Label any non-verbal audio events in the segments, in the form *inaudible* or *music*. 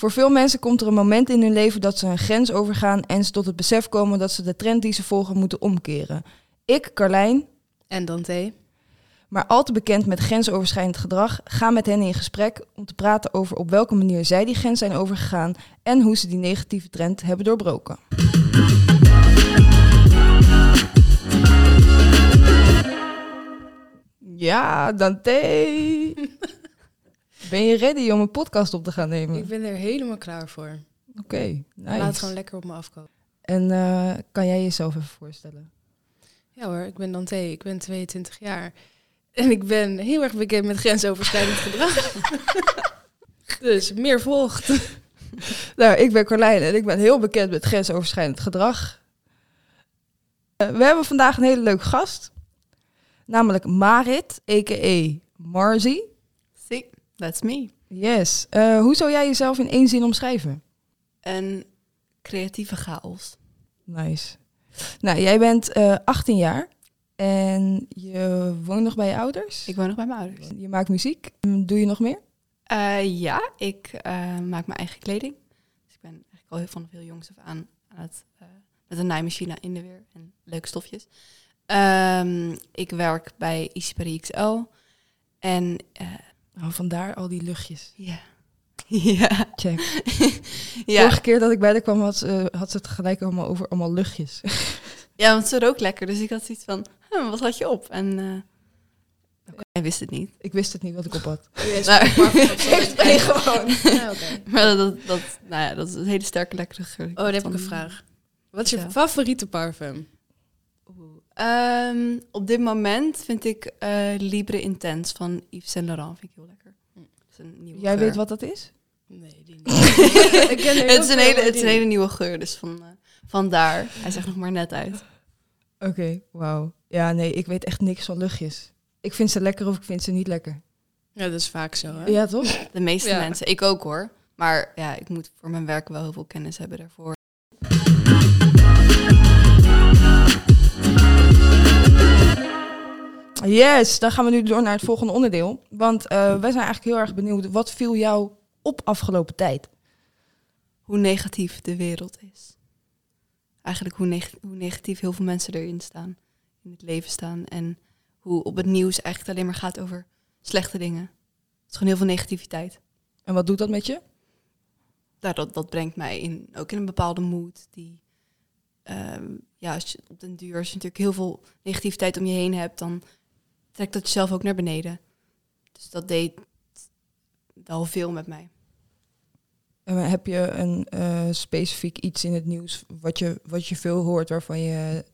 Voor veel mensen komt er een moment in hun leven dat ze een grens overgaan en ze tot het besef komen dat ze de trend die ze volgen moeten omkeren. Ik, Carlijn, En Dante. maar al te bekend met grensoverschrijdend gedrag, ga met hen in gesprek om te praten over op welke manier zij die grens zijn overgegaan en hoe ze die negatieve trend hebben doorbroken. Ja, Dante. Ben je ready om een podcast op te gaan nemen? Ik ben er helemaal klaar voor. Oké, nice. Laat het gewoon lekker op me afkomen. En eh, kan jij jezelf even voorstellen? Ja hoor, ik ben Dante. Ik ben 22 jaar. En ik ben heel erg bekend met grensoverschrijdend *laughs* gedrag. dus meer volgt. *laughs* Nou, ik ben Carlijn en ik ben heel bekend met grensoverschrijdend gedrag. Eh, we hebben vandaag een hele leuke gast. Namelijk Marit, a.k.a. Marzi. That's me. Yes. Eh, hoe zou jij jezelf in één zin omschrijven? Een creatieve chaos. Nice. Nou, jij bent eh 18 jaar en je woont nog bij je ouders. Ik woon nog bij mijn ouders. Je maakt muziek. Hm, Doe je nog meer? Eh, ja, ik maak mijn eigen kleding. Dus ik ben eigenlijk al heel van heel jongs af aan aan het met een naaimachine in de weer en leuke stofjes. Ehm, ik werk bij Isipari XL. En eh, Oh, vandaar al die luchtjes. ja. *laughs* ja. Check. *laughs* ja. Vorige keer dat ik bij haar kwam, had, ze- had ze het gelijk allemaal over allemaal luchtjes. *laughs* ja, want ze rookt lekker. Dus ik had zoiets van, "Hm, wat had je op? En eh, hij wist het niet. ik wist het niet wat ik op had. Nou, Nee, gewoon. Ja, oké. maar dat, dat, nou ja, dat is een hele sterke, lekkere geur. Oh, dan heb ik een vraag. Wat is je Ja. favoriete parfum? Ehm, op dit moment vind ik eh, Libre Intense van Yves Saint Laurent vind ik heel lekker. Hm. Is een nieuwe Jij geur. weet wat dat is? Nee, die niet. *laughs* ik ken heel het, is een hele, het is een hele nieuwe geur, dus van, eh, vandaar. Hij zegt nog maar net uit. Oké, wauw. Ja, nee, ik weet echt niks van luchtjes. Ik vind ze lekker of ik vind ze niet lekker. Ja, dat is vaak zo, hè? Ja, toch? De meeste Ja. mensen, ik ook hoor. Maar ja, ik moet voor mijn werk wel heel veel kennis hebben daarvoor. Yes, dan gaan we nu door naar het volgende onderdeel. Want eh, wij zijn eigenlijk heel erg benieuwd, wat viel jou op afgelopen tijd? Hoe negatief de wereld is. Eigenlijk hoe, neg- hoe negatief heel veel mensen erin staan. In het leven staan. En hoe op het nieuws eigenlijk alleen maar gaat over slechte dingen. Het is gewoon heel veel negativiteit. En wat doet dat met je? nou, dat, dat brengt mij in, ook in een bepaalde mood. Die, ehm, ja, als je op den duur, als je natuurlijk heel veel negativiteit om je heen hebt, dan trekt dat jezelf ook naar beneden. Dus dat deed al veel met mij. En heb je een eh, specifiek iets in het nieuws wat je, wat je veel hoort, waarvan je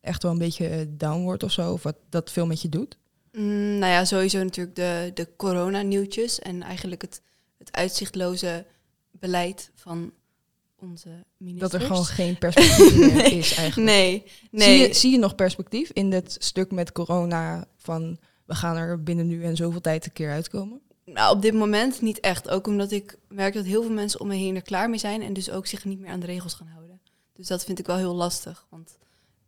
echt wel een beetje down wordt of zo? Of wat dat veel met je doet? Mm, nou ja, sowieso natuurlijk de, de corona-nieuwtjes en eigenlijk het, het uitzichtloze beleid van onze ministers. Dat er gewoon geen *laughs* perspectief meer Nee. is eigenlijk. Nee, Zie, nee. je, zie je nog perspectief in dit stuk met corona van we gaan er binnen nu en zoveel tijd een keer uitkomen? Nou, op dit moment niet echt. Ook omdat ik merk dat heel veel mensen om me heen er klaar mee zijn en dus ook zich niet meer aan de regels gaan houden. Dus dat vind ik wel heel lastig. Want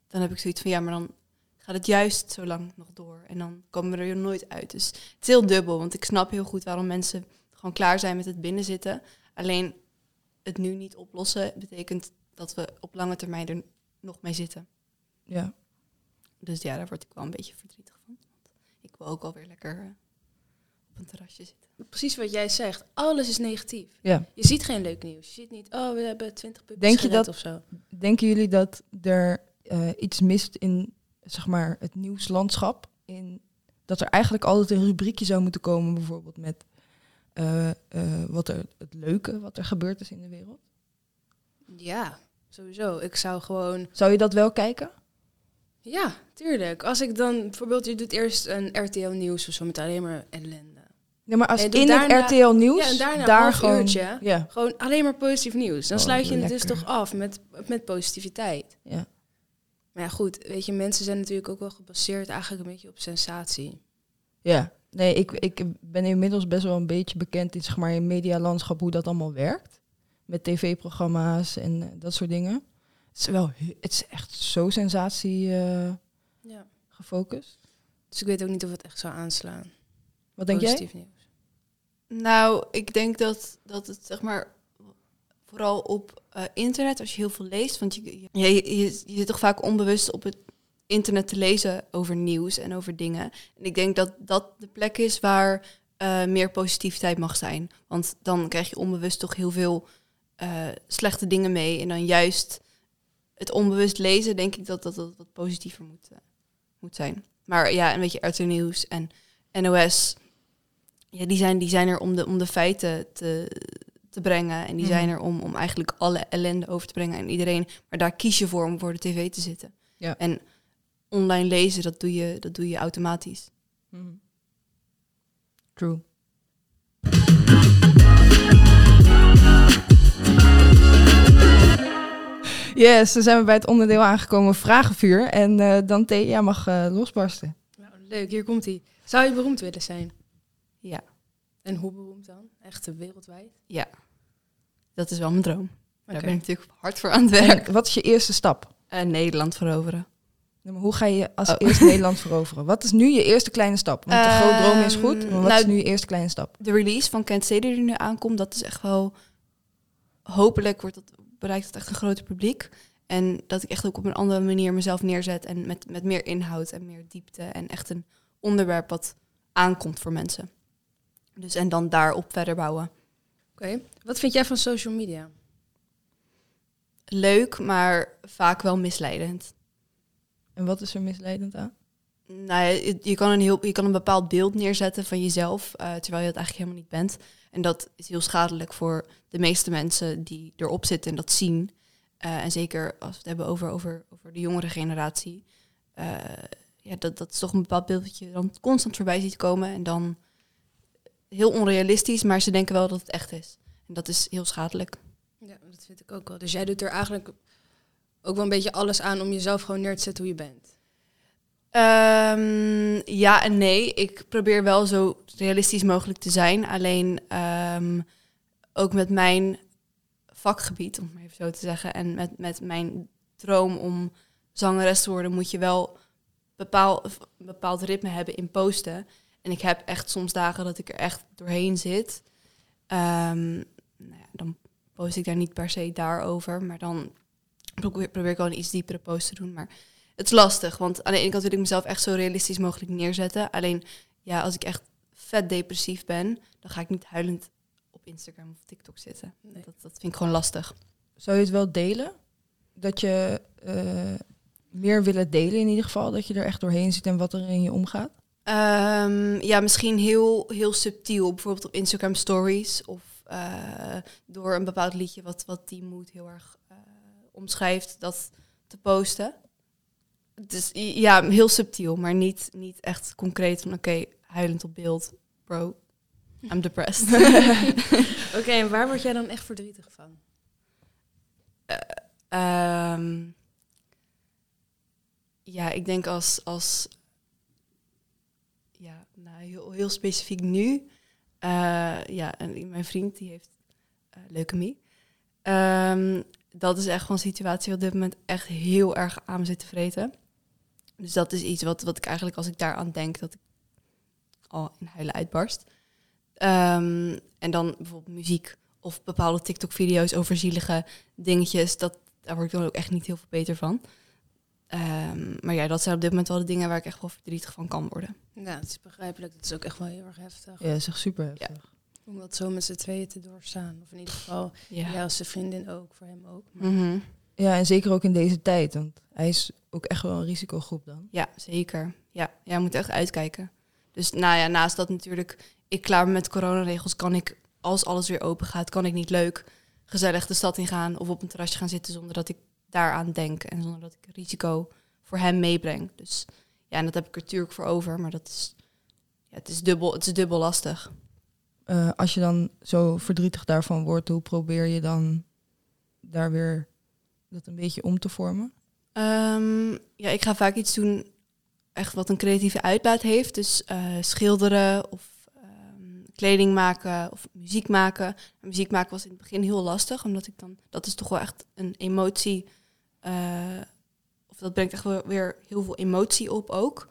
dan heb ik zoiets van ja, maar dan gaat het juist zo lang nog door. En dan komen we er nooit uit. Dus het is heel dubbel. Want ik snap heel goed waarom mensen gewoon klaar zijn met het binnenzitten. Alleen het nu niet oplossen betekent dat we op lange termijn er nog mee zitten. Ja. Dus ja, daar word ik wel een beetje verdrietig van. Want ik wil ook alweer lekker eh, op een terrasje zitten. Precies wat jij zegt. Alles is negatief. ja. Je ziet geen leuk nieuws. Je ziet niet, oh, we hebben 20 puppies Denk je dat- of zo. Denken jullie dat er eh, iets mist in zeg maar, het nieuwslandschap? In, dat er eigenlijk altijd een rubriekje zou moeten komen, bijvoorbeeld met eh, eh, wat er, het leuke wat er gebeurd is in de wereld? Ja, sowieso. Ik zou gewoon... Zou je dat wel kijken? Ja, tuurlijk. Als ik dan bijvoorbeeld, je doet eerst een RTL Nieuws of zo met alleen maar ellende. Nee, maar als in daarna- het RTL Nieuws Ja, en daarna daar gewoon... uurtje. Ja, Gewoon alleen maar positief nieuws. Dan Oh, sluit je het dus toch af met, met positiviteit. ja. Maar ja, goed, weet je, mensen zijn natuurlijk ook wel gebaseerd eigenlijk een beetje op sensatie. Ja, nee, ik, ik ben inmiddels best wel een beetje bekend in zeg maar in medialandschap hoe dat allemaal werkt. Met tv-programma's en eh, dat soort dingen. Het is wel, he- het is echt zo sensatie eh, Ja. gefocust. Dus ik weet ook niet of het echt zou aanslaan. Wat denk jij? Positief nieuws. Nou, ik denk dat, dat het zeg maar vooral op eh, internet, als je heel veel leest. Want je, je, je zit toch vaak onbewust op het internet te lezen over nieuws en over dingen. En ik denk dat dat de plek is waar eh, meer positiviteit mag zijn. Want dan krijg je onbewust toch heel veel eh, slechte dingen mee. En dan juist het onbewust lezen, denk ik dat dat, dat wat positiever moet, eh, moet zijn. Maar ja, een beetje RTL Nieuws en NOS, ja, die, zijn, die zijn er om de, om de feiten te, te brengen. En die Mhm. zijn er om, om eigenlijk alle ellende over te brengen aan iedereen. Maar daar kies je voor om voor de tv te zitten. Ja. En online lezen, dat doe je, dat doe je automatisch. Mhm. True. Yes, dan zijn we bij het onderdeel aangekomen vragenvuur. En eh Dante, jij mag eh, losbarsten. Nou, leuk, hier komt hij. Zou je beroemd willen zijn? Ja, En hoe beroemd dan? Echt eh, wereldwijd? ja. Dat is wel mijn droom. Daar Oké. ben ik natuurlijk hard voor aan het werk. En wat is je eerste stap? Eh, Nederland veroveren. Maar hoe ga je als Oh. eerste Nederland veroveren? Wat is nu je eerste kleine stap? Want de grote droom is goed, maar wat nou, is nu je eerste kleine stap? De release van Kent Stede die nu aankomt, dat is echt wel... Hopelijk wordt dat, bereikt het echt een groter publiek. En dat ik echt ook op een andere manier mezelf neerzet. En met, met meer inhoud en meer diepte. En echt een onderwerp wat aankomt voor mensen. Dus en dan daarop verder bouwen. Oké. Wat vind jij van social media? Leuk, maar vaak wel misleidend. En wat is er misleidend aan? Nou, je kan een heel, je kan een bepaald beeld neerzetten van jezelf, eh, terwijl je dat eigenlijk helemaal niet bent. En dat is heel schadelijk voor de meeste mensen die erop zitten en dat zien. Eh, en zeker als we het hebben over, over, over de jongere generatie. Eh, ja, dat, dat is toch een bepaald beeld dat je dan constant voorbij ziet komen. En dan heel onrealistisch, maar ze denken wel dat het echt is. En dat is heel schadelijk. Ja, dat vind ik ook wel. Dus jij doet er eigenlijk ook wel een beetje alles aan om jezelf gewoon neer te zetten hoe je bent. Ehm, ja en nee. Ik probeer wel zo realistisch mogelijk te zijn. Alleen ehm, ook met mijn vakgebied, om het even zo te zeggen, en met, met mijn droom om zangeres te worden, moet je wel bepaal, een bepaald ritme hebben in posten. En ik heb echt soms dagen dat ik er echt doorheen zit. Ehm, nou ja, dan post ik daar niet per se daarover, maar dan probeer, probeer ik wel een iets diepere post te doen. Maar het is lastig, want aan de ene kant wil ik mezelf echt zo realistisch mogelijk neerzetten. Alleen, ja, als ik echt vet depressief ben, dan ga ik niet huilend op Instagram of TikTok zitten. Nee. Dat, dat vind ik gewoon lastig. Zou je het wel delen? Dat je eh, meer willen delen in ieder geval? Dat je er echt doorheen zit en wat er in je omgaat? Ehm, ja, misschien heel, heel subtiel. Bijvoorbeeld op Instagram stories of eh, door een bepaald liedje wat, wat die mood heel erg omschrijft, dat te posten. Dus ja, heel subtiel, maar niet, niet echt concreet van oké, huilend op beeld, bro, I'm depressed. *laughs* Oké, *laughs* en waar word jij dan echt verdrietig van? Ehm, ja, ik denk als, als ja, nou, heel, heel specifiek nu. eh, ja, en mijn vriend die heeft eh leukemie. Ehm, dat is echt gewoon een situatie wat op dit moment echt heel erg aan me zit te vreten. Dus dat is iets wat, wat ik eigenlijk als ik daaraan denk, dat ik al in huilen uitbarst. Ehm, en dan bijvoorbeeld muziek of bepaalde TikTok-video's over zielige dingetjes. Dat, daar word ik dan ook echt niet heel veel beter van. Ehm, maar ja, dat zijn op dit moment wel de dingen waar ik echt wel verdrietig van kan worden. Ja, het is begrijpelijk. Dat is ook echt wel heel erg heftig. Ja, dat is echt super heftig. Om dat zo met z'n tweeën te doorstaan. Of in ieder geval, Ja. jij als zijn vriendin ook, voor hem ook. Maar Mhm. Ja, en zeker ook in deze tijd. Want hij is ook echt wel een risicogroep dan. ja, zeker. Ja, ja, je moet echt uitkijken. Dus nou ja, naast dat natuurlijk ik klaar ben met coronaregels, kan ik, als alles weer open gaat, kan ik niet leuk gezellig de stad ingaan of op een terrasje gaan zitten zonder dat ik daaraan denk en zonder dat ik risico voor hem meebreng. Dus ja, en dat heb ik er natuurlijk voor over, maar dat is, ja, het is dubbel, het is dubbel lastig. Eh, als je dan zo verdrietig daarvan wordt, hoe probeer je dan daar weer dat een beetje om te vormen? Ehm, ja, ik ga vaak iets doen echt wat een creatieve uitlaat heeft. Dus eh, schilderen of ehm, kleding maken of muziek maken. Muziek maken was in het begin heel lastig, omdat ik dan... Dat is toch wel echt een emotie... eh, of dat brengt echt weer heel veel emotie op ook.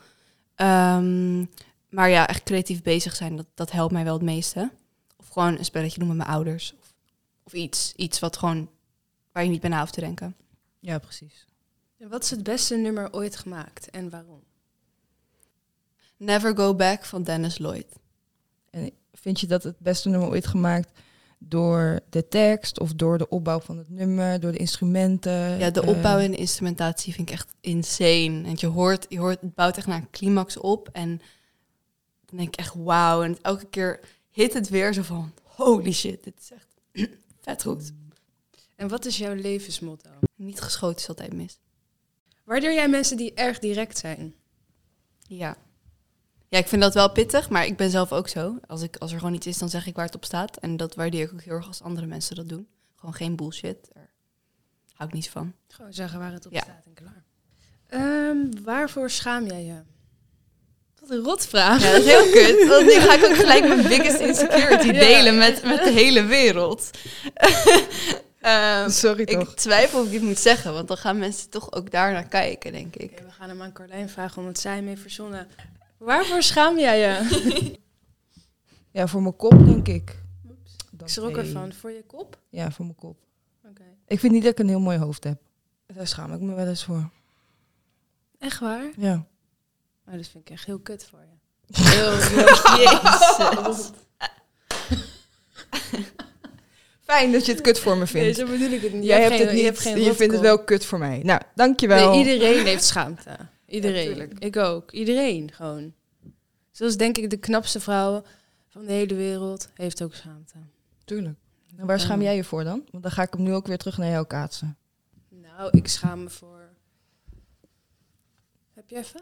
Ehm, maar ja, echt creatief bezig zijn, dat, dat helpt mij wel het meeste. Of gewoon een spelletje doen met mijn ouders. Of, Of iets. Iets wat gewoon waar je niet bij na hoeft te denken. Ja, precies. En wat is het beste nummer ooit gemaakt en waarom? Never Go Back van Dennis Lloyd. En vind je dat het beste nummer ooit gemaakt door de tekst of door de opbouw van het nummer, door de instrumenten? Ja, de eh, opbouw en de instrumentatie vind ik echt insane. Want je hoort, je hoort, het bouwt echt naar een climax op. En dan denk ik echt wauw. En elke keer hit het weer zo van holy shit, dit is echt *clears throat* vet goed. En wat is jouw levensmotto? Niet geschoten is altijd mis. Waardeer jij mensen die erg direct zijn? Ja. Ja, ik vind dat wel pittig, maar ik ben zelf ook zo. Als, ik, als er gewoon iets is, dan zeg ik waar het op staat. En dat waardeer ik ook heel erg als andere mensen dat doen. Gewoon geen bullshit. Daar hou ik niet van. Gewoon zeggen waar het op Ja. staat en klaar. Ehm, waarvoor schaam jij je? Wat een rotvraag. Ja, dat is heel kut. Want nu ga ik ook gelijk mijn biggest insecurity *laughs* Ja. delen met, met de hele wereld. *laughs* Ehm, Sorry ik toch? twijfel of ik dit moet zeggen, want dan gaan mensen toch ook daar naar kijken, denk ik. We gaan hem aan Carlijn vragen omdat zij hem heeft verzonnen. Waarvoor schaam jij je? *laughs* Ja, voor mijn kop denk ik. Ik schrok ervan. Voor je kop? Ja, voor mijn kop. Oké. Ik vind niet dat ik een heel mooi hoofd heb. Daar schaam ik me wel eens voor. Echt waar? Ja. Oh, dat vind ik echt heel kut voor je. Heel, *laughs* Jezus. Fijn dat je het kut voor me Nee, vindt. zo bedoel ik het niet. Jij Je hebt geen- het niet. Je, hebt geen je vindt het wel kut voor mij. Nou, dankjewel. Nee, iedereen heeft schaamte. Iedereen. ik ook. Iedereen gewoon. Zoals denk ik de knapste vrouw van de hele wereld heeft ook schaamte. Tuurlijk. En waar schaam jij je voor dan? Want dan ga ik hem nu ook weer terug naar jou kaatsen. Nou, ik schaam me voor... Heb je even?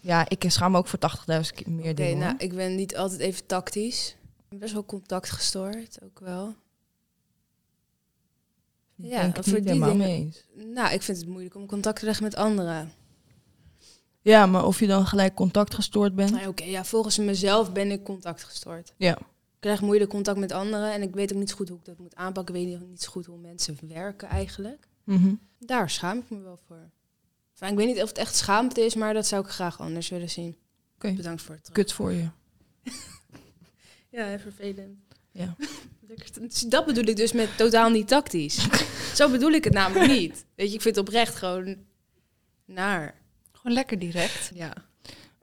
Ja, ik schaam me ook voor 80.000 keer meer dingen. nou, hoor. ik ben niet altijd even tactisch. Ik ben best wel contactgestoord, ook wel. Ja, denk voor niet die dingen- mee eens. Nou, ik vind het moeilijk om contact te leggen met anderen. Ja, maar of je dan gelijk contact gestoord bent. Nou, Oké, ja, volgens mezelf ben ik contactgestoord. Ja. Ik krijg moeilijk contact met anderen en ik weet ook niet zo goed hoe ik dat moet aanpakken. Ik weet niet zo goed hoe mensen werken eigenlijk. Mhm. Daar schaam ik me wel voor. Enfin, ik weet niet of het echt schaamte is, maar dat zou ik graag anders willen zien. Oké. Bedankt voor het terug. Kut voor je. *laughs* Ja, vervelend. Ja. *laughs* Lekker- Dat bedoel ik dus met totaal niet tactisch. *laughs* Zo bedoel ik het namelijk niet. Weet je, ik vind het oprecht gewoon naar. Gewoon lekker direct. Ja.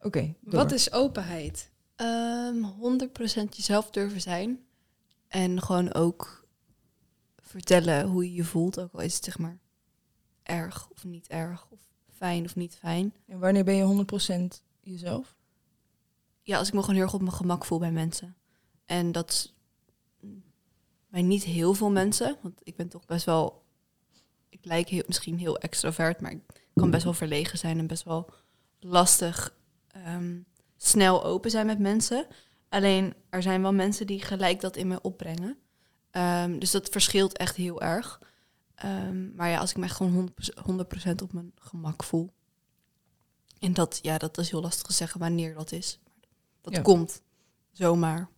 Oké, Wat is openheid? Ehm 100% jezelf durven zijn. En gewoon ook vertellen hoe je je voelt. Ook al is het zeg maar erg of niet erg. Of fijn of niet fijn. En wanneer ben je 100% jezelf? Ja, als ik me gewoon heel erg op mijn gemak voel bij mensen. En dat bij niet heel veel mensen. Want ik ben toch best wel... Ik lijk heel, misschien heel extrovert, maar ik kan best wel verlegen zijn en best wel lastig ehm, snel open zijn met mensen. Alleen er zijn wel mensen die gelijk dat in me opbrengen. Ehm, dus dat verschilt echt heel erg. Ehm, maar ja, als ik me echt gewoon 100%, 100% op mijn gemak voel. En dat, ja, dat is heel lastig te zeggen wanneer dat is. Dat Ja. komt zomaar.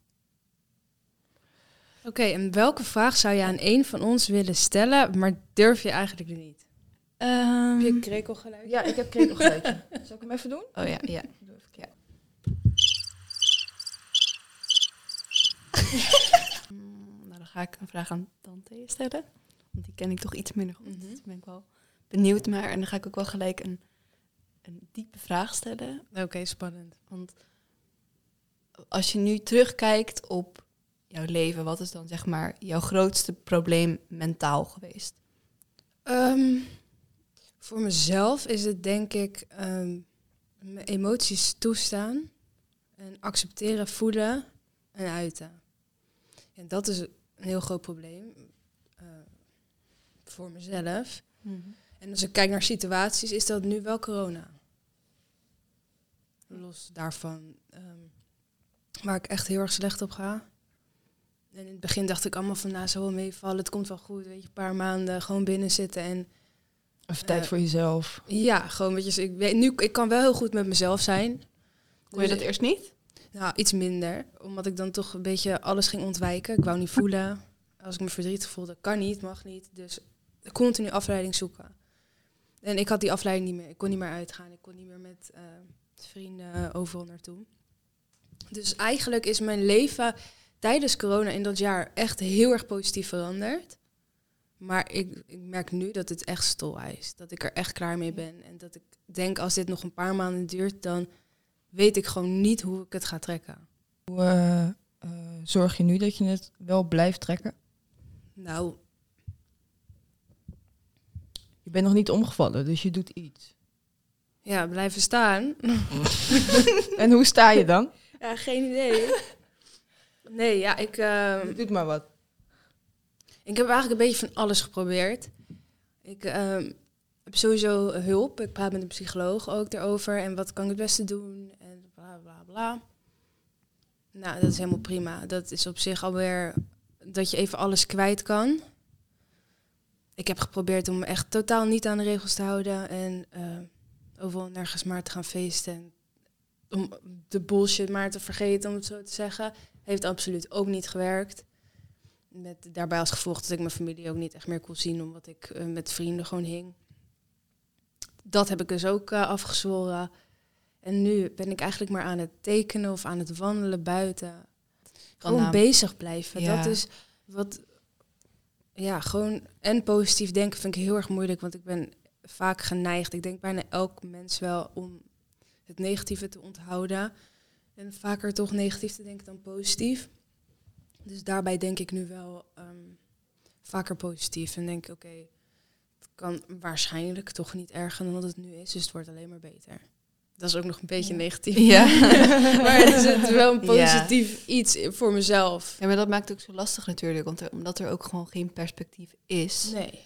Oké, en welke vraag zou je aan een van ons willen stellen, maar durf je eigenlijk niet? Heb je een krekelgeluid? Ja, ik heb krekelgeluidje. *laughs* Zal ik hem even doen? Oh ja, ja. ja. *laughs* Nou, dan ga ik een vraag aan Tante stellen. Want die ken ik toch iets minder goed. Dus daar ben ik wel benieuwd naar. En dan ga ik ook wel gelijk een, een diepe vraag stellen. Oké, spannend. Want als je nu terugkijkt op jouw leven, wat is dan zeg maar jouw grootste probleem mentaal geweest? Ehm, voor mezelf is het denk ik ehm, mijn emoties toestaan en accepteren, voelen en uiten. En dat is een heel groot probleem voor mezelf. En als ik kijk naar situaties, is dat nu wel corona. Los daarvan, ehm, waar ik echt heel erg slecht op ga. En in het begin dacht ik allemaal van, nou, zal wel meevallen, het komt wel goed. Weet je, een paar maanden gewoon binnen zitten en Even tijd Eh, voor jezelf. ja, gewoon weet je, ik weet nu, ik kan wel heel goed met mezelf zijn. Kon je Dus dat eerst niet? Nou, iets minder, omdat ik dan toch een beetje alles ging ontwijken. Ik wou niet voelen. Als ik me verdrietig voelde, kan niet, mag niet. Dus continu afleiding zoeken. En ik had die afleiding niet meer. Ik kon niet meer uitgaan. Ik kon niet meer met eh, vrienden overal naartoe. Dus eigenlijk is mijn leven tijdens corona in dat jaar echt heel erg positief veranderd. Maar ik, ik merk nu dat het echt stol is. Dat ik er echt klaar mee ben. En dat ik denk, als dit nog een paar maanden duurt, dan weet ik gewoon niet hoe ik het ga trekken. Hoe eh, eh, zorg je nu dat je het wel blijft trekken? Nou, Je bent nog niet omgevallen, dus je doet iets. ja, blijven staan. *laughs* En hoe sta je dan? ja, geen idee. Nee, ja, ik, ehm, Doe maar wat. ik heb eigenlijk een beetje van alles geprobeerd. Ik ehm, heb sowieso hulp. Ik praat met een psycholoog ook erover. En wat kan ik het beste doen? En bla bla bla. Nou, dat is helemaal prima. Dat is op zich alweer dat je even alles kwijt kan. Ik heb geprobeerd om me echt totaal niet aan de regels te houden. En eh, overal nergens maar te gaan feesten. En om de bullshit maar te vergeten, om het zo te zeggen. Heeft absoluut ook niet gewerkt. Met daarbij als gevolg dat ik mijn familie ook niet echt meer kon zien, omdat ik eh, met vrienden gewoon hing. Dat heb ik dus ook eh, afgezworen. En nu ben ik eigenlijk maar aan het tekenen of aan het wandelen buiten. Gewoon bezig blijven. Ja. Dat is wat. Ja, gewoon en positief denken vind ik heel erg moeilijk, want ik ben vaak geneigd. Ik denk bijna elk mens wel om het negatieve te onthouden. En vaker toch negatief te denken dan positief. Dus daarbij denk ik nu wel ehm, vaker positief. En denk, oké, het kan waarschijnlijk toch niet erger dan dat het nu is. Dus het wordt alleen maar beter. Dat is ook nog een beetje negatief. Ja. *laughs* maar het is wel een Ja. positief iets voor mezelf. ja, maar dat maakt het ook zo lastig natuurlijk. Want er- omdat er ook gewoon geen perspectief is, Nee.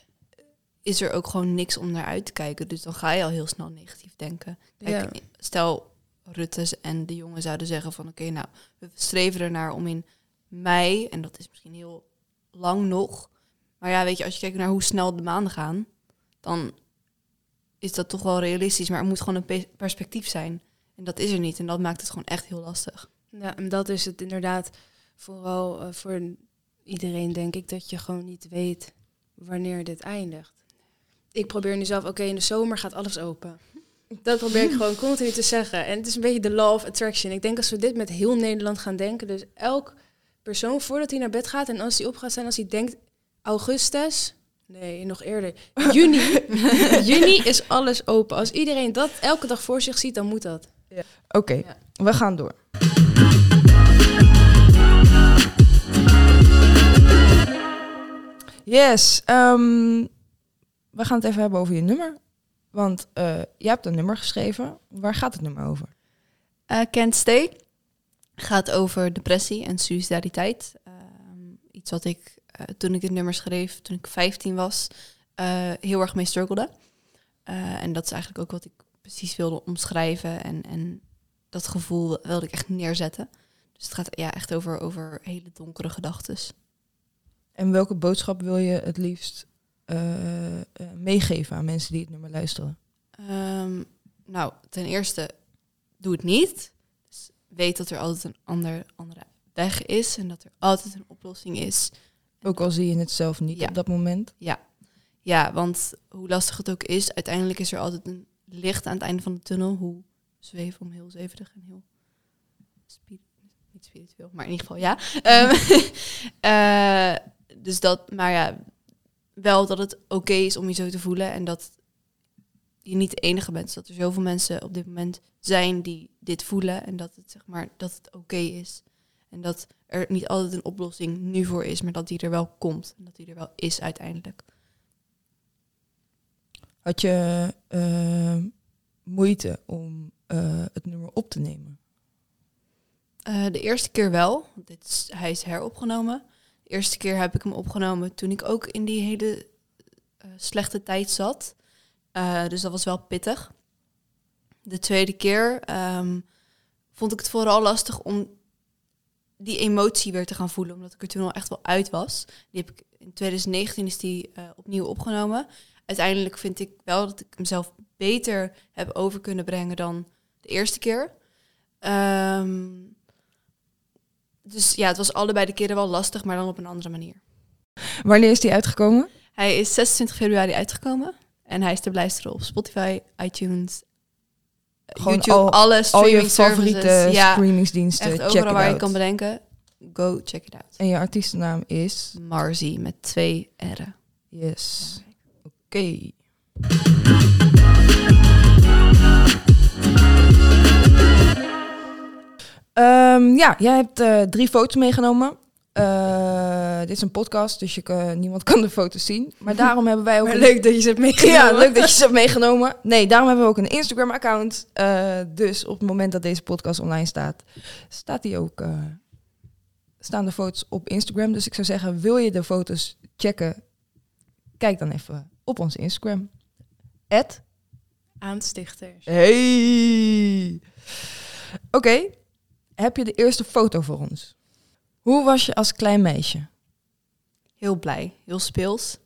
is er ook gewoon niks om naar uit te kijken. Dus dan ga je al heel snel negatief denken. Kijk, Ja. Stel, Rutte en de jongen zouden zeggen van... oké, nou, we streven ernaar om in mei... en dat is misschien heel lang nog... maar ja, weet je, als je kijkt naar hoe snel de maanden gaan... dan is dat toch wel realistisch. Maar er moet gewoon een pe- perspectief zijn. En dat is er niet. En dat maakt het gewoon echt heel lastig. Ja, en dat is het inderdaad vooral eh, voor iedereen, denk ik, dat je gewoon niet weet wanneer dit eindigt. Ik probeer nu zelf, oké, in de zomer gaat alles open. *laughs* Dat probeer ik gewoon continu te zeggen. En het is een beetje de law of attraction. Ik denk als we dit met heel Nederland gaan denken, dus elk persoon voordat hij naar bed gaat en als hij op gaat staan, als hij denkt augustus, nee, nog eerder, juni, *laughs* juni is alles open. Als iedereen dat elke dag voor zich ziet, dan moet dat. Oké, Ja. we gaan door. Yes, ehm, we gaan het even hebben over je nummer. Want eh je hebt een nummer geschreven. Waar gaat het nummer over? Eh Can't Stay gaat over depressie en suicidaliteit. Ehm, iets wat ik eh, toen ik dit nummer schreef, toen ik 15 was, eh, heel erg mee struggelde. Eh, en dat is eigenlijk ook wat ik precies wilde omschrijven. En, en dat gevoel wilde ik echt neerzetten. Dus het gaat ja, echt over, over hele donkere gedachten. En welke boodschap wil je het liefst meegeven aan mensen die het nummer luisteren? Ehm, nou, ten eerste, doe het niet. Dus weet dat er altijd een ander, andere weg is en dat er altijd een oplossing is. Ook al zie je het zelf niet Ja. op dat moment. Ja, want hoe lastig het ook is, uiteindelijk is er altijd een licht aan het einde van de tunnel. Hoe zweef om heel zweverig en heel niet spiritueel, maar in ieder geval ja. *laughs* Ehm, *laughs* eh, dus dat, maar ja, wel dat het oké is om je zo te voelen en dat je niet de enige bent. Dus dat er zoveel mensen op dit moment zijn die dit voelen en dat het zeg maar dat het oké is. En dat er niet altijd een oplossing nu voor is, maar dat die er wel komt en dat die er wel is uiteindelijk. Had je eh, moeite om eh, het nummer op te nemen? Eh, de eerste keer wel. Dit is, hij is heropgenomen. De eerste keer heb ik hem opgenomen toen ik ook in die hele slechte tijd zat. Dus dat was wel pittig. De tweede keer ehm, vond ik het vooral lastig om die emotie weer te gaan voelen. Omdat ik er toen al echt wel uit was. Die heb ik, in 2019 is die eh, opnieuw opgenomen. Uiteindelijk vind ik wel dat ik hem zelf beter heb over kunnen brengen dan de eerste keer. Ehm, dus ja, het was allebei de keren wel lastig, maar dan op een andere manier. Wanneer is die uitgekomen? Hij is 26 februari uitgekomen. En hij is te beluisteren op Spotify, iTunes, Gewoon YouTube, al- alle Al streaming je favoriete services. Ja, streamingsdiensten. echt check overal waar je kan bedenken. go check it out. En je artiestennaam is? Marzi met twee R'en. Yes. Oké. Ehm, ja, jij hebt eh, drie foto's meegenomen. Eh, dit is een podcast, dus je kan- niemand kan de foto's zien. Maar daarom hebben wij *laughs* ook... Maar een- leuk dat je ze hebt *laughs* meegenomen. Ja, leuk dat je ze hebt meegenomen. Nee, daarom hebben we ook een Instagram-account. Eh, dus op het moment dat deze podcast online staat, staat die ook, eh, staan de foto's op Instagram. Dus ik zou zeggen, wil je de foto's checken, kijk dan even op onze Instagram. Aanstichters. Hey! Oké, heb je de eerste foto voor ons? Hoe was je als klein meisje? Heel blij, heel speels.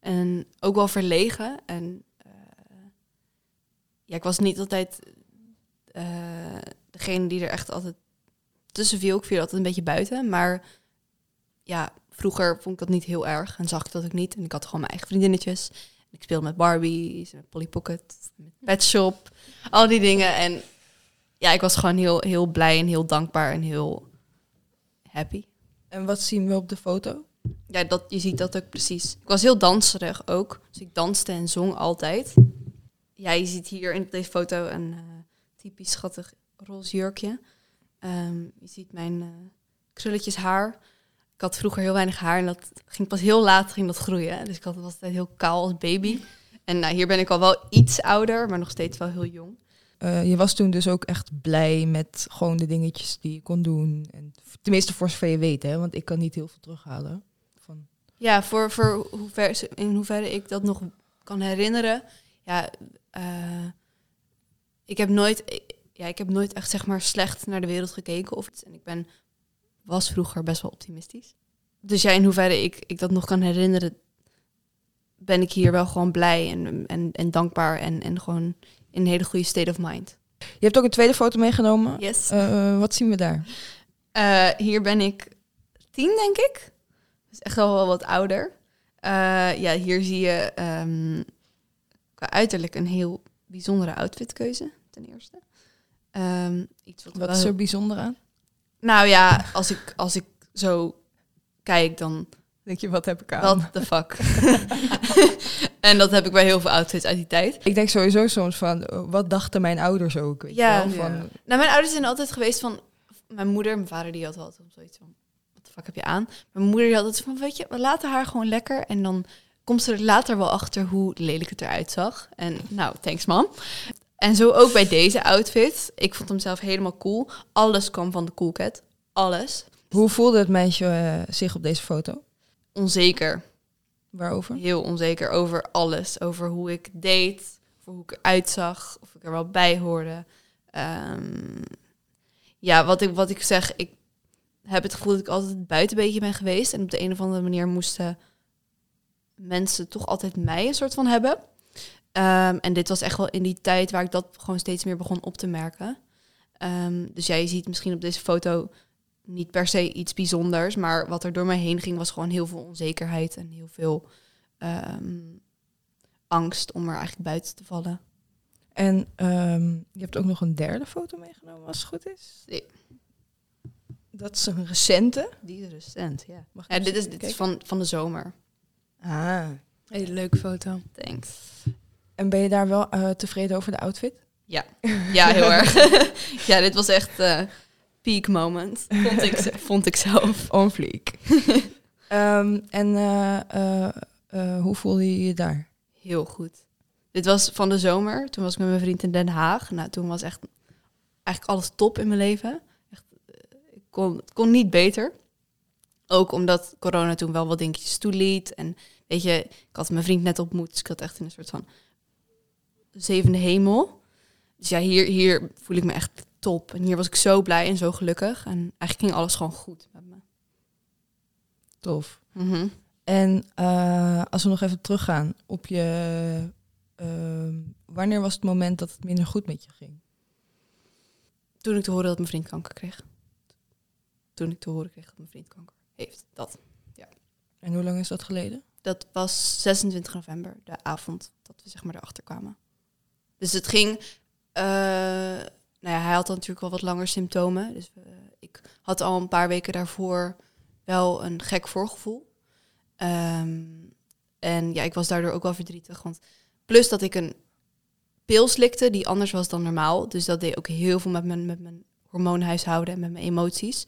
En ook wel verlegen. En eh, ja, ik was niet altijd eh, degene die er echt altijd tussen viel. Ik viel altijd een beetje buiten. Maar ja, vroeger vond ik dat niet heel erg. En zag ik dat ook niet. En ik had gewoon mijn eigen vriendinnetjes. Ik speelde met Barbies, met Polly Pocket, met Pet Shop. Al die dingen. En ja, ik was gewoon heel, heel blij en heel dankbaar en heel happy. En wat zien we op de foto? Ja, dat, je ziet dat ook precies. Ik was heel danserig ook. Dus ik danste en zong altijd. Ja, je ziet hier in deze foto een eh, typisch schattig roze jurkje. Ehm, je ziet mijn eh, krulletjes haar. Ik had vroeger heel weinig haar en dat ging pas heel laat ging dat groeien. Dus ik had, was altijd heel kaal als baby. En nou, hier ben ik al wel iets ouder, maar nog steeds wel heel jong. Eh, je was toen dus ook echt blij met gewoon de dingetjes die je kon doen. En, tenminste, voor zover je weet, hè? Want ik kan niet heel veel terughalen. Van, Ja, voor, voor hoever, in hoeverre ik dat nog kan herinneren. Ja, eh, ik heb nooit, ja, ik heb nooit echt zeg maar slecht naar de wereld gekeken of. En ik ben, was vroeger best wel optimistisch. Dus ja, in hoeverre ik, ik dat nog kan herinneren, ben ik hier wel gewoon blij en, en, en dankbaar en, en gewoon in een hele goede state of mind. Je hebt ook een tweede foto meegenomen. Yes. Eh, wat zien we daar? Eh, hier ben ik tien, denk ik. Dus echt wel wel wat ouder. Eh, ja, hier zie je ehm, qua uiterlijk een heel bijzondere outfitkeuze, ten eerste. Ehm, iets wat, Wat wel is er bijzonder aan? Nou ja, als ik, als ik zo kijk, dan Denk je, wat heb ik aan? what the fuck. *laughs* *laughs* en dat heb ik bij heel veel outfits uit die tijd. Ik denk sowieso soms van, wat dachten mijn ouders ook? Weet Ja. je wel? Van, Ja. Nou, mijn ouders zijn altijd geweest van... Mijn moeder, mijn vader, die had altijd zoiets van... Wat de fuck heb je aan? Mijn moeder die had altijd van, weet je, we laten haar gewoon lekker. En dan komt ze er later wel achter hoe lelijk het eruit zag. En nou, thanks man. En zo ook bij deze outfit. Ik vond hem zelf helemaal cool. Alles kwam van de Cool Cat. Alles. Hoe voelde het meisje eh, zich op deze foto? Onzeker. Waarover? Heel onzeker over alles. Over hoe ik deed. Over hoe ik eruit zag. Of ik er wel bij hoorde. Ehm, ja, wat ik, wat ik zeg, ik heb het gevoel dat ik altijd buitenbeetje ben geweest. En op de een of andere manier moesten mensen toch altijd mij een soort van hebben. Ehm, en dit was echt wel in die tijd waar ik dat gewoon steeds meer begon op te merken. Ehm, dus ja, je ziet misschien op deze foto niet per se iets bijzonders. Maar wat er door mij heen ging was gewoon heel veel onzekerheid en heel veel ehm, angst om er eigenlijk buiten te vallen. En ehm, je hebt ook nog een derde foto meegenomen, als het goed is? Nee. Dat is een recente. Die is recent, ja. Mag ik Ja, dit is, dit van, van de zomer. Ah. Hele leuke foto. Thanks. En ben je daar wel eh, tevreden over de outfit? Ja, heel *laughs* erg. *laughs* ja, dit was echt eh peak moment, vond ik, ze- vond ik zelf. *laughs* On fleek. *laughs* Ehm, en eh, eh, eh, hoe voelde je je daar? Heel goed. Dit was van de zomer. Toen was ik met mijn vriend in Den Haag. Nou, toen was echt eigenlijk alles top in mijn leven. Echt, ik kon, het kon niet beter. Ook omdat corona toen wel wat dingetjes toeliet. En weet je, ik had mijn vriend net ontmoet. Dus ik had echt in een soort van zevende hemel. Dus ja, hier, hier voel ik me echt top. En hier was ik zo blij en zo gelukkig. En eigenlijk ging alles gewoon goed met me. Tof. Mhm. En eh, als we nog even teruggaan op je... ehm, wanneer was het moment dat het minder goed met je ging? Toen ik te horen dat mijn vriend kanker kreeg. Toen ik te horen kreeg dat mijn vriend kanker heeft. Dat. En hoe lang is dat geleden? Dat was 26 november, de avond dat we zeg maar erachter kwamen. Dus het ging... eh, nou ja, hij had dan natuurlijk wel wat langer symptomen. Dus eh, ik had al een paar weken daarvoor wel een gek voorgevoel. Ehm, en ja, ik was daardoor ook wel verdrietig. Want plus dat ik een pil slikte die anders was dan normaal. Dus dat deed ook heel veel met mijn, met mijn hormoonhuishouden en met mijn emoties.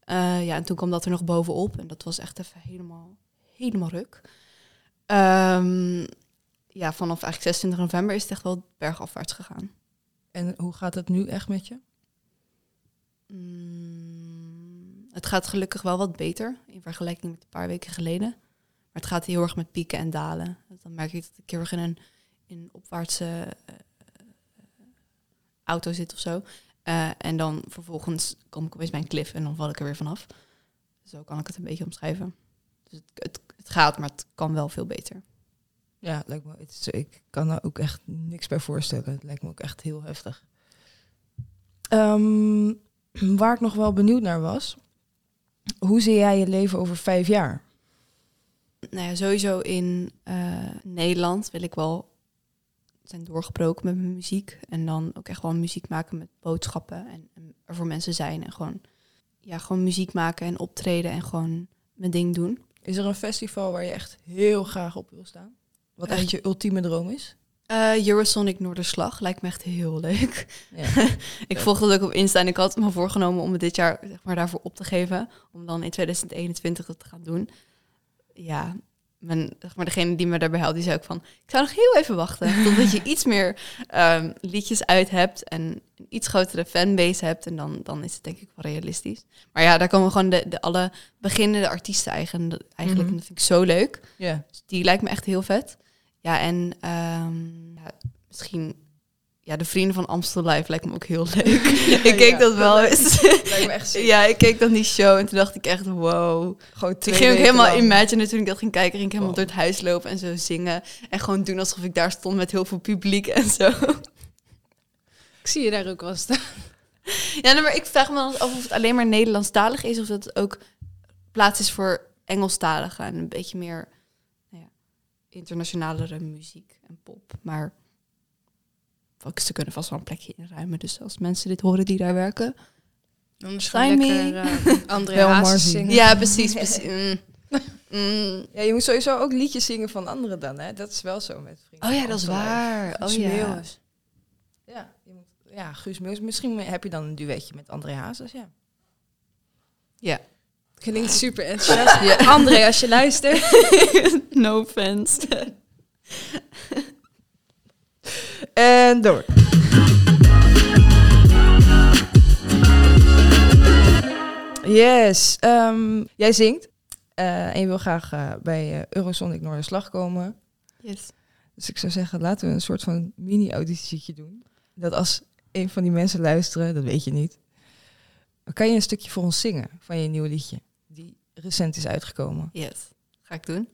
Eh, ja, en toen kwam dat er nog bovenop. En dat was echt even helemaal, helemaal ruk. Ehm, ja, vanaf eigenlijk 26 november is het echt wel bergafwaarts gegaan. En hoe gaat het nu echt met je? Mm, het gaat gelukkig wel wat beter in vergelijking met een paar weken geleden. Maar het gaat heel erg met pieken en dalen. Dus dan merk ik dat ik heel erg in een, in een opwaartse eh, auto zit of zo. Eh, en dan vervolgens kom ik opeens bij een cliff en dan val ik er weer vanaf. Zo kan ik het een beetje omschrijven. Dus het, het, het gaat, maar het kan wel veel beter. Ja, lijkt me, het is, ik kan er ook echt niks bij voorstellen. Het lijkt me ook echt heel heftig. Ehm, *clears throat* waar ik nog wel benieuwd naar was, hoe zie jij je leven over vijf jaar? Nou ja, sowieso in eh, Nederland wil ik wel zijn doorgebroken met mijn muziek. En dan ook echt wel muziek maken met boodschappen. En, en er voor mensen zijn. En gewoon, ja, gewoon muziek maken en optreden en gewoon mijn ding doen. Is er een festival waar je echt heel graag op wil staan? Wat Eh, echt je ultieme droom is? Eh Eurosonic Noorderslag lijkt me echt heel leuk. Ja. *laughs* ik volg dat ook op Insta en ik had me voorgenomen om het dit jaar zeg maar, daarvoor op te geven. Om dan in 2021 dat te gaan doen. Ja, mijn, zeg maar, degene die me daarbij helpt, die zei ook van... Ik zou nog heel even wachten *laughs* totdat je iets meer ehm, liedjes uit hebt... en een iets grotere fanbase hebt. En dan, dan is het denk ik wel realistisch. Maar ja, daar komen gewoon de, de alle beginnende artiesten eigen, eigenlijk. Mhm. En dat vind ik zo leuk. ja. Dus die lijkt me echt heel vet. Ja, en ehm, ja, misschien... Ja, de Vrienden van Amstel Live lijkt me ook heel leuk. *laughs* ik keek Ja, dat wel eens. Lijkt me echt sick. *laughs* ja, ik keek dan die show en toen dacht ik echt, wow. Gewoon Ik twee ging ook helemaal lang. imaginen toen ik dat ging kijken. Ging ik helemaal Wow. door het huis lopen en zo zingen. En gewoon doen alsof ik daar stond met heel veel publiek en zo. *laughs* Ik zie je daar ook wel staan. Ja, nee, maar ik vraag me dan af of het alleen maar Nederlandstalig is... of dat het ook plaats is voor Engelstaligen en een beetje meer internationalere muziek en pop. Maar ze kunnen vast wel een plekje inruimen. Dus als mensen dit horen die daar werken... Uh, *laughs* André Wel Hazes zingen. Ja, precies. precies. *laughs* Mm. Mm. Ja, je moet sowieso ook liedjes zingen van anderen dan, hè? Dat is wel zo met vrienden. Oh ja, dat is waar. Oh ja. Ja, je moet, ja, Guus Meeuwis. Misschien heb je dan een duetje met André Hazes, ja. Ja. Klinkt super enthousiast. *laughs* André, als je luistert. *laughs* no offense. *laughs* En door. Yes. ehm, jij zingt. eh, en je wil graag eh, bij eh, Eurosonic Noorderslag komen. Yes. Dus ik zou zeggen, laten we een soort van mini-auditietje doen. Dat als een van die mensen luisteren, dat weet je niet. Kan je een stukje voor ons zingen van je nieuwe liedje. Die recent is uitgekomen. Yes. Ga ik doen.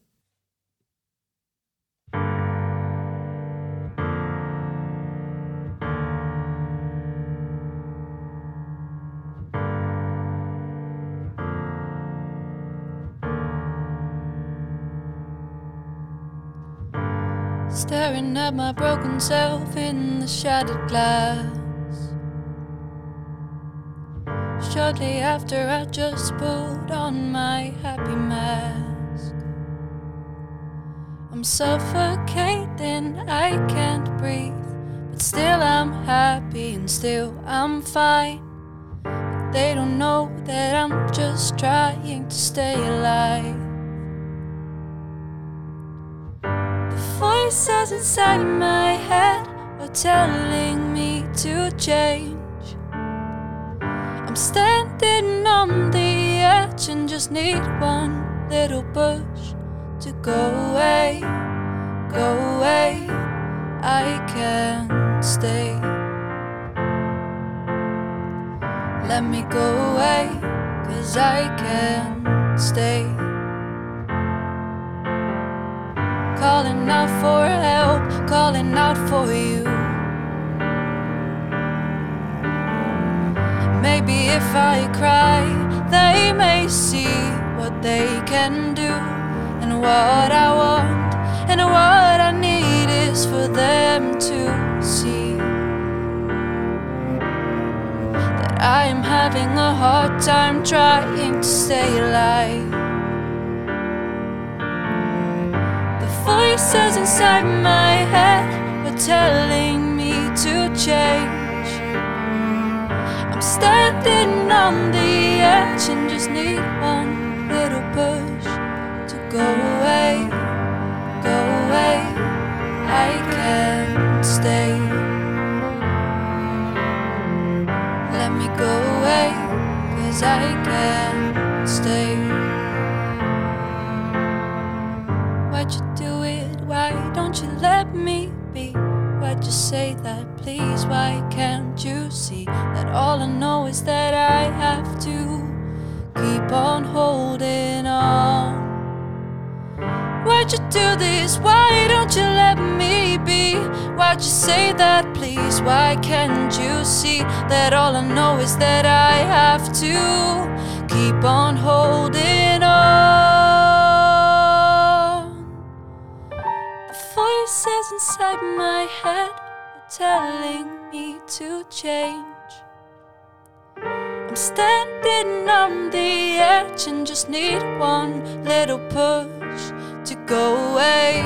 Staring at my broken self in the shattered glass. Shortly after, I just pulled on my happy mask. I'm suffocating, I can't breathe. But still, I'm happy and still, I'm fine. But they don't know that I'm just trying to stay alive. The voices inside my head are telling me to change. I'm standing on the edge and just need one little push to go away, go away. I can't stay. Let me go away, cause I can't stay. Calling out for help, calling out for you. Maybe if I cry, they may see what they can do. And what I want and what I need is for them to see. That I'm having a hard time trying to stay alive. The voices inside my head are telling me to change. I'm standing on the edge and just need one little push to go away, go away. I can't stay. Let me go away, cause I can't stay. Why'd you do it? Why don't you let me? Why'd you say that, please? Why can't you see that all I know is that I have to keep on holding on? Why'd you do this? Why don't you let me be? Why'd you say that, please? Why can't you see that all I know is that I have to keep on holding voices inside my head are telling me to change. I'm standing on the edge and just need one little push to go away,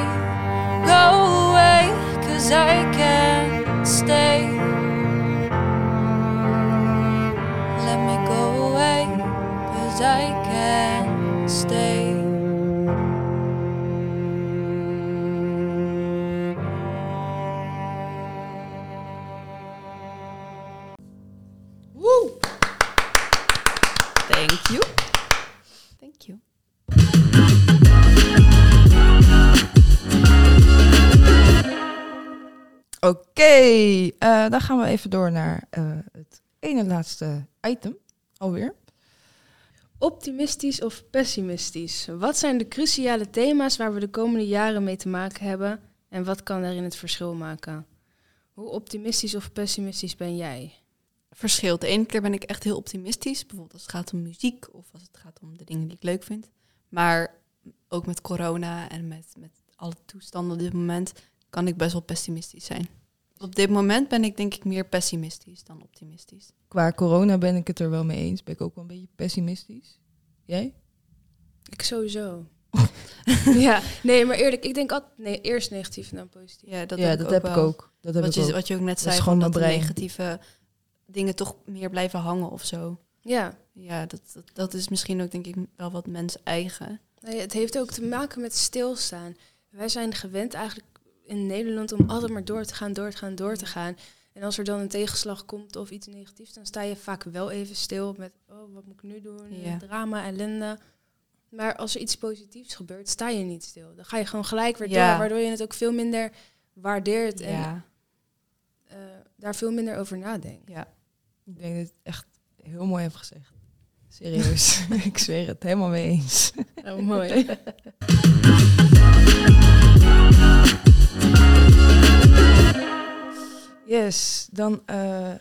go away, cause I can't stay. Let me go away, cause I can't Oké, eh, dan gaan we even door naar eh, het ene laatste item alweer. Optimistisch of pessimistisch? Wat zijn de cruciale thema's waar we de komende jaren mee te maken hebben en wat kan daarin het verschil maken? Hoe optimistisch of pessimistisch ben jij? verschilt. De ene keer ben ik echt heel optimistisch. Bijvoorbeeld als het gaat om muziek of als het gaat om de dingen die ik leuk vind. Maar ook met corona en met, met alle toestanden op dit moment kan ik best wel pessimistisch zijn. Op dit moment ben ik denk ik meer pessimistisch dan optimistisch. Qua corona ben ik het er wel mee eens. Ben ik ook wel een beetje pessimistisch. Jij? Ik sowieso. *laughs* ja, nee, maar eerlijk, ik denk altijd nee, eerst negatief en dan positief. Ja, dat, ja, heb, dat ik heb ook ik ook. Dat heb Wat ik je, ook. wat je ook net zei, dat mijn de negatieve dingen toch meer blijven hangen of zo. Ja, Ja, dat, dat, dat is misschien ook denk ik wel wat mens eigen. nee, het heeft ook te maken met stilstaan. Wij zijn gewend eigenlijk in Nederland om altijd maar door te gaan, door te gaan, door te gaan. En als er dan een tegenslag komt of iets negatiefs, dan sta je vaak wel even stil met, oh, wat moet ik nu doen? Ja. Drama, ellende. Maar als er iets positiefs gebeurt, sta je niet stil. Dan ga je gewoon gelijk weer Ja. door, waardoor je het ook veel minder waardeert en Ja, eh, daar veel minder over nadenkt. ja. Ik denk dat het echt heel mooi hebt gezegd. Serieus. *laughs* *laughs* ik zweer het helemaal mee eens. Oh, mooi. *laughs* Yes, dan eh,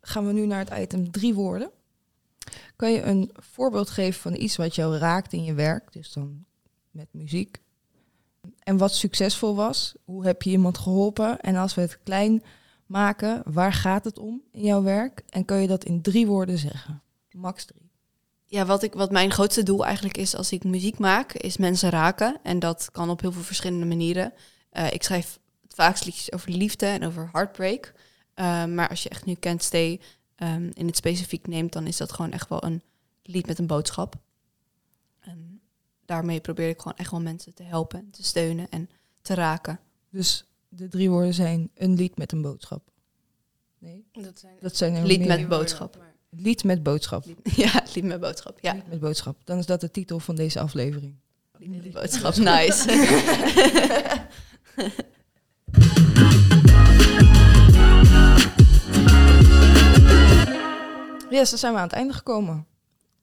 gaan we nu naar het item drie woorden. Kan je een voorbeeld geven van iets wat jou raakt in je werk, dus dan met muziek? En wat succesvol was? Hoe heb je iemand geholpen? En als we het klein maken, waar gaat het om in jouw werk? En kan je dat in drie woorden zeggen? Max drie. Ja, wat, ik, wat mijn grootste doel eigenlijk is als ik muziek maak, is mensen raken. En dat kan op heel veel verschillende manieren. Eh, ik schrijf vaakst liedjes over liefde en over heartbreak. Eh, maar als je echt nu Can't Stay ehm, in het specifiek neemt, dan is dat gewoon echt wel een lied met een boodschap. En daarmee probeer ik gewoon echt wel mensen te helpen, te steunen en te raken. Dus de drie woorden zijn een lied met een boodschap. Nee, Dat zijn dat zijn er Lied meer. met boodschap. Maar- Lied met boodschap. *laughs* Ja, lied met boodschap. Ja, Lied met boodschap. Dan is dat de titel van deze aflevering. lied met boodschap. Nice. *laughs* *laughs* Yes, dan zijn we aan het einde gekomen.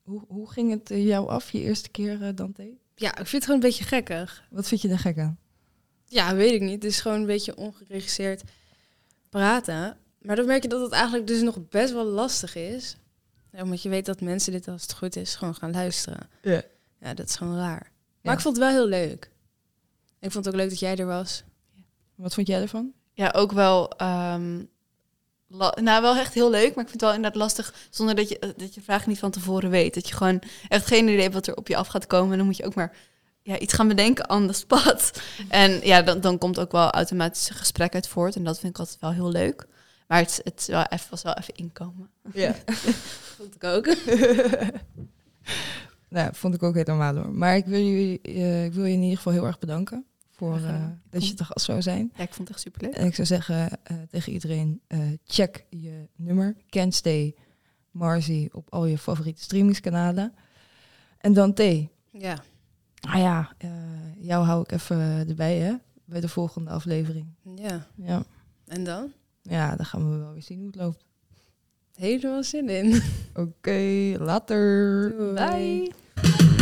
Hoe, hoe ging het eh, jou af, je eerste keer, eh, Dante? Ja, ik vind het gewoon een beetje gekkig. Wat vind je er gek aan? Ja, weet ik niet. Het is gewoon een beetje ongeregisseerd praten. Maar dan merk je dat het eigenlijk dus nog best wel lastig is. Ja, omdat je weet dat mensen dit als het goed is gewoon gaan luisteren. Ja. Ja, dat is gewoon raar. Maar Ja. ik vond het wel heel leuk. Ik vond het ook leuk dat jij er was. Wat vond jij ervan? Ja, ook wel. ehm, nou, wel echt heel leuk, maar ik vind het wel inderdaad lastig zonder dat je, eh, dat je vraag niet van tevoren weet. Dat je gewoon echt geen idee hebt wat er op je af gaat komen. En dan moet je ook maar ja, iets gaan bedenken on the spot. En ja, dan, dan komt ook wel automatisch een gesprek uit voort. En dat vind ik altijd wel heel leuk. Maar het, het wel even, was wel even inkomen. Ja. *laughs* Vond ik ook. *laughs* nou, vond ik ook helemaal hoor. Maar ik wil, jullie, eh, ik wil je in ieder geval heel erg bedanken voor eh, dat je te gast zou zijn. Ja, ik vond het echt superleuk. En ik zou zeggen eh, tegen iedereen, eh, check je nummer. Can't Stay Marzi op al je favoriete streamingskanalen. En dan T. Ja. Ah ja, jou hou ik even erbij hè, bij de volgende aflevering. Ja. Ja. En dan? ja, dan gaan we wel weer zien hoe het loopt. Helemaal zin in. *laughs* Oké, later. Doei. Bye.